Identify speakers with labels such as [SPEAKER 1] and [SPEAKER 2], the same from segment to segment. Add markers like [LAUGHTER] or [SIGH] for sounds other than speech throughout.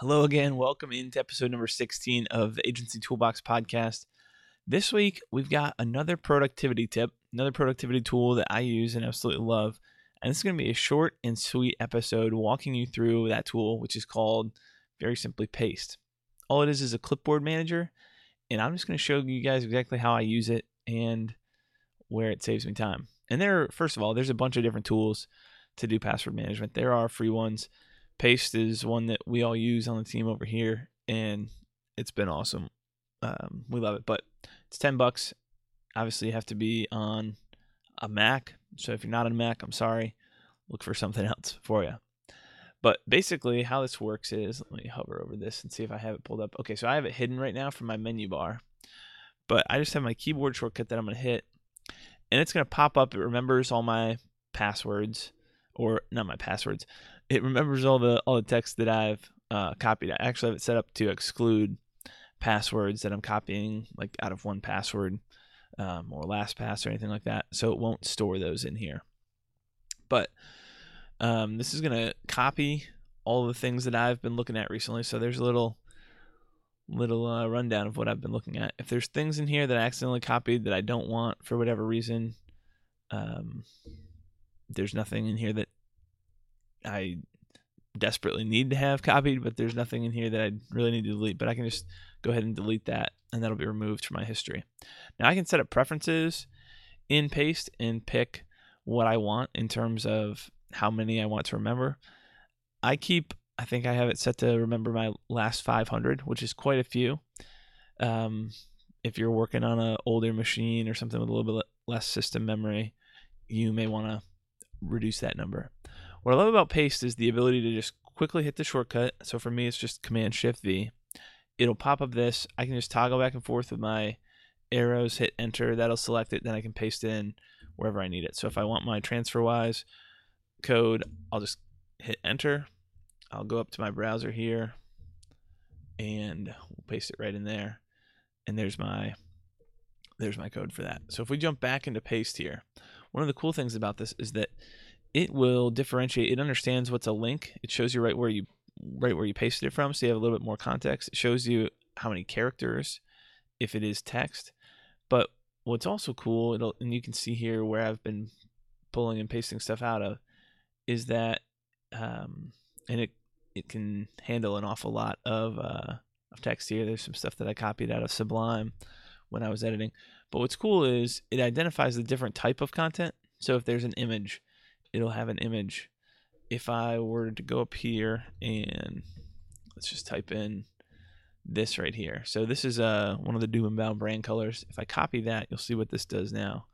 [SPEAKER 1] Hello again. Welcome into episode number 16 of the Agency Toolbox podcast. This week, we've got another productivity tip, another productivity tool that I use and absolutely love. And this is going to be a short and sweet episode walking you through that tool, which is called very simply Paste. All it is is a clipboard manager, and I'm just going to show you guys exactly how I use it and where it saves me time. And there, first of all, there's a bunch of different tools to do password management. There are free ones. Paste is one that we all use on the team over here, and it's been awesome. Um, we love it, but it's ten bucks. Obviously, you have to be on a Mac. So if you're not on a Mac, I'm sorry. Look for something [LAUGHS] else for you. But basically, how this works is let me hover over this and see if I have it pulled up. Okay, so I have it hidden right now from my menu bar, but I just have my keyboard shortcut that I'm going to hit, and it's going to pop up. It remembers all my passwords, or not my passwords. It remembers all the all the text that I've uh, copied. I actually have it set up to exclude passwords that I'm copying, like out of 1Password um, or LastPass or anything like that. So it won't store those in here. But um, this is to copy all the things that I've been looking at recently. So there's a little little uh, rundown of what I've been looking at. If there's things in here that I accidentally copied that I don't want for whatever reason, um, there's nothing in here that I desperately need to have copied, but there's nothing in here that I really need to delete. But I can just go ahead and delete that, and that'll be removed from my history. Now I can set up preferences in Paste and pick what I want in terms of how many I want to remember. I keep, I think I have it set to remember my last 500, which is quite a few. Um, if you're working on an older machine or something with a little bit less system memory, you may want to reduce that number. What I love about Paste is the ability to just quickly hit the shortcut. So for me, it's just Command Shift V. It'll pop up this. I can just toggle back and forth with my arrows, hit enter. That'll select it. Then I can paste in wherever I need it. So if I want my TransferWise code, I'll just hit enter. I'll go up to my browser here and we'll paste it right in there. And there's my there's my code for that. So if we jump back into paste here, one of the cool things about this is that it will differentiate. It understands what's a link. It shows you right where you right where you pasted it from, so you have a little bit more context. It shows you how many characters, if it is text. But what's also cool, it'll and you can see here where I've been pulling and pasting stuff out of, is that, um, and it it can handle an awful lot of uh, of text here. There's some stuff that I copied out of Sublime when I was editing. But what's cool is it identifies the different type of content. So if there's an image, it'll have an image. If I were to go up here and let's just type in this right here. So this is uh, one of the Doom and Bound brand colors. If I copy that, you'll see what this does now.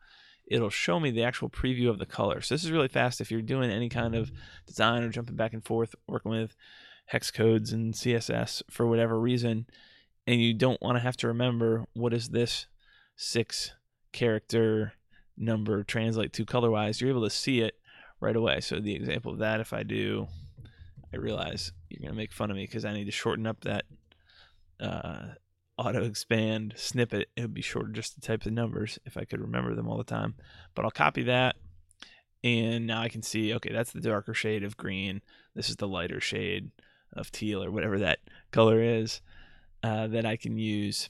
[SPEAKER 1] It'll show me the actual preview of the color. So this is really fast if you're doing any kind of design or jumping back and forth, working with hex codes and CSS for whatever reason, and you don't want to have to remember what is this six character number translate to color wise, you're able to see it right away. So the example of that, if I do, I realize you're going to make fun of me because I need to shorten up that uh, auto expand snippet. It would be shorter just to type the numbers if I could remember them all the time. But I'll copy that. And now I can see, okay, that's the darker shade of green. This is the lighter shade of teal or whatever that color is uh, that I can use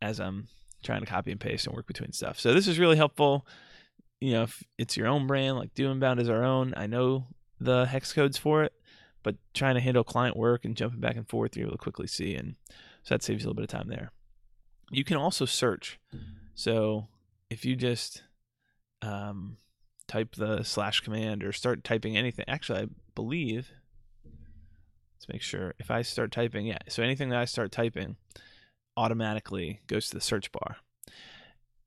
[SPEAKER 1] as I'm trying to copy and paste and work between stuff. So this is really helpful you know, if it's your own brand, like Doom Bound is our own, I know the hex codes for it, but trying to handle client work and jumping back and forth, you're able to quickly see. And so that saves you a little bit of time there. You can also search. So if you just um, type the slash command or start typing anything, actually, I believe, let's make sure. If I start typing, yeah, so anything that I start typing automatically goes to the search bar.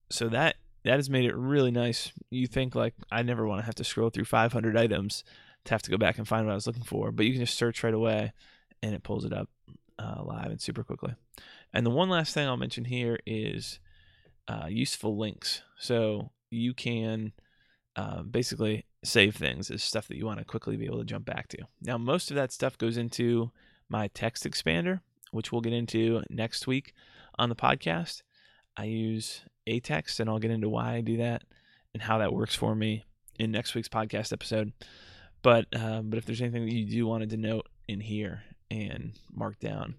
[SPEAKER 1] So that that has made it really nice. You think like I never want to have to scroll through 500 items to have to go back and find what I was looking for, but you can just search right away, and it pulls it up uh, live and super quickly. And the one last thing I'll mention here is uh, useful links. So you can uh, basically save things as stuff that you want to quickly be able to jump back to. Now, most of that stuff goes into my text expander, which we'll get into next week on the podcast. I use aText, and I'll get into why I do that and how that works for me in next week's podcast episode. But um, but if there's anything that you do wanted to note in here, and mark down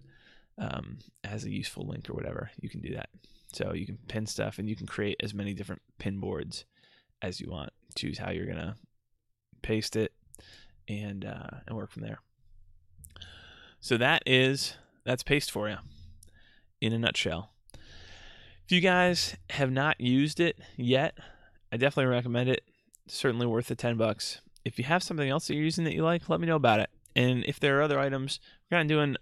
[SPEAKER 1] um, as a useful link or whatever. You can do that. So you can pin stuff and you can create as many different pin boards as you want. Choose how you're gonna paste it and uh, and work from there. So that is that's paste for you in a nutshell. If you guys have not used it yet, I definitely recommend it. certainly worth the 10 bucks. If you have something else that you're using that you like, let me know about it. And if there are other items, we're kind of doing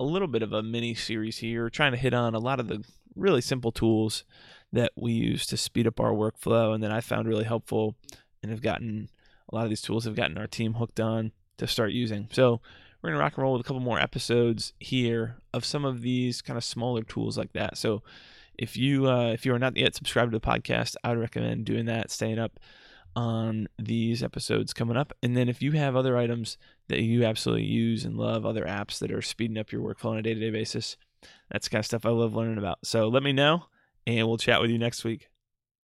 [SPEAKER 1] a little bit of a mini series here, trying to hit on a lot of the really simple tools that we use to speed up our workflow and that I found really helpful and have gotten a lot of these tools have gotten our team hooked on to start using. So we're gonna rock and roll with a couple more episodes here of some of these kind of smaller tools like that. So if you uh, if you are not yet subscribed to the podcast, I would recommend doing that, staying up on these episodes coming up. And then if you have other items that you absolutely use and love, other apps that are speeding up your workflow on a day to day basis, that's kind of stuff I love learning about. So let me know, and we'll chat with you next week.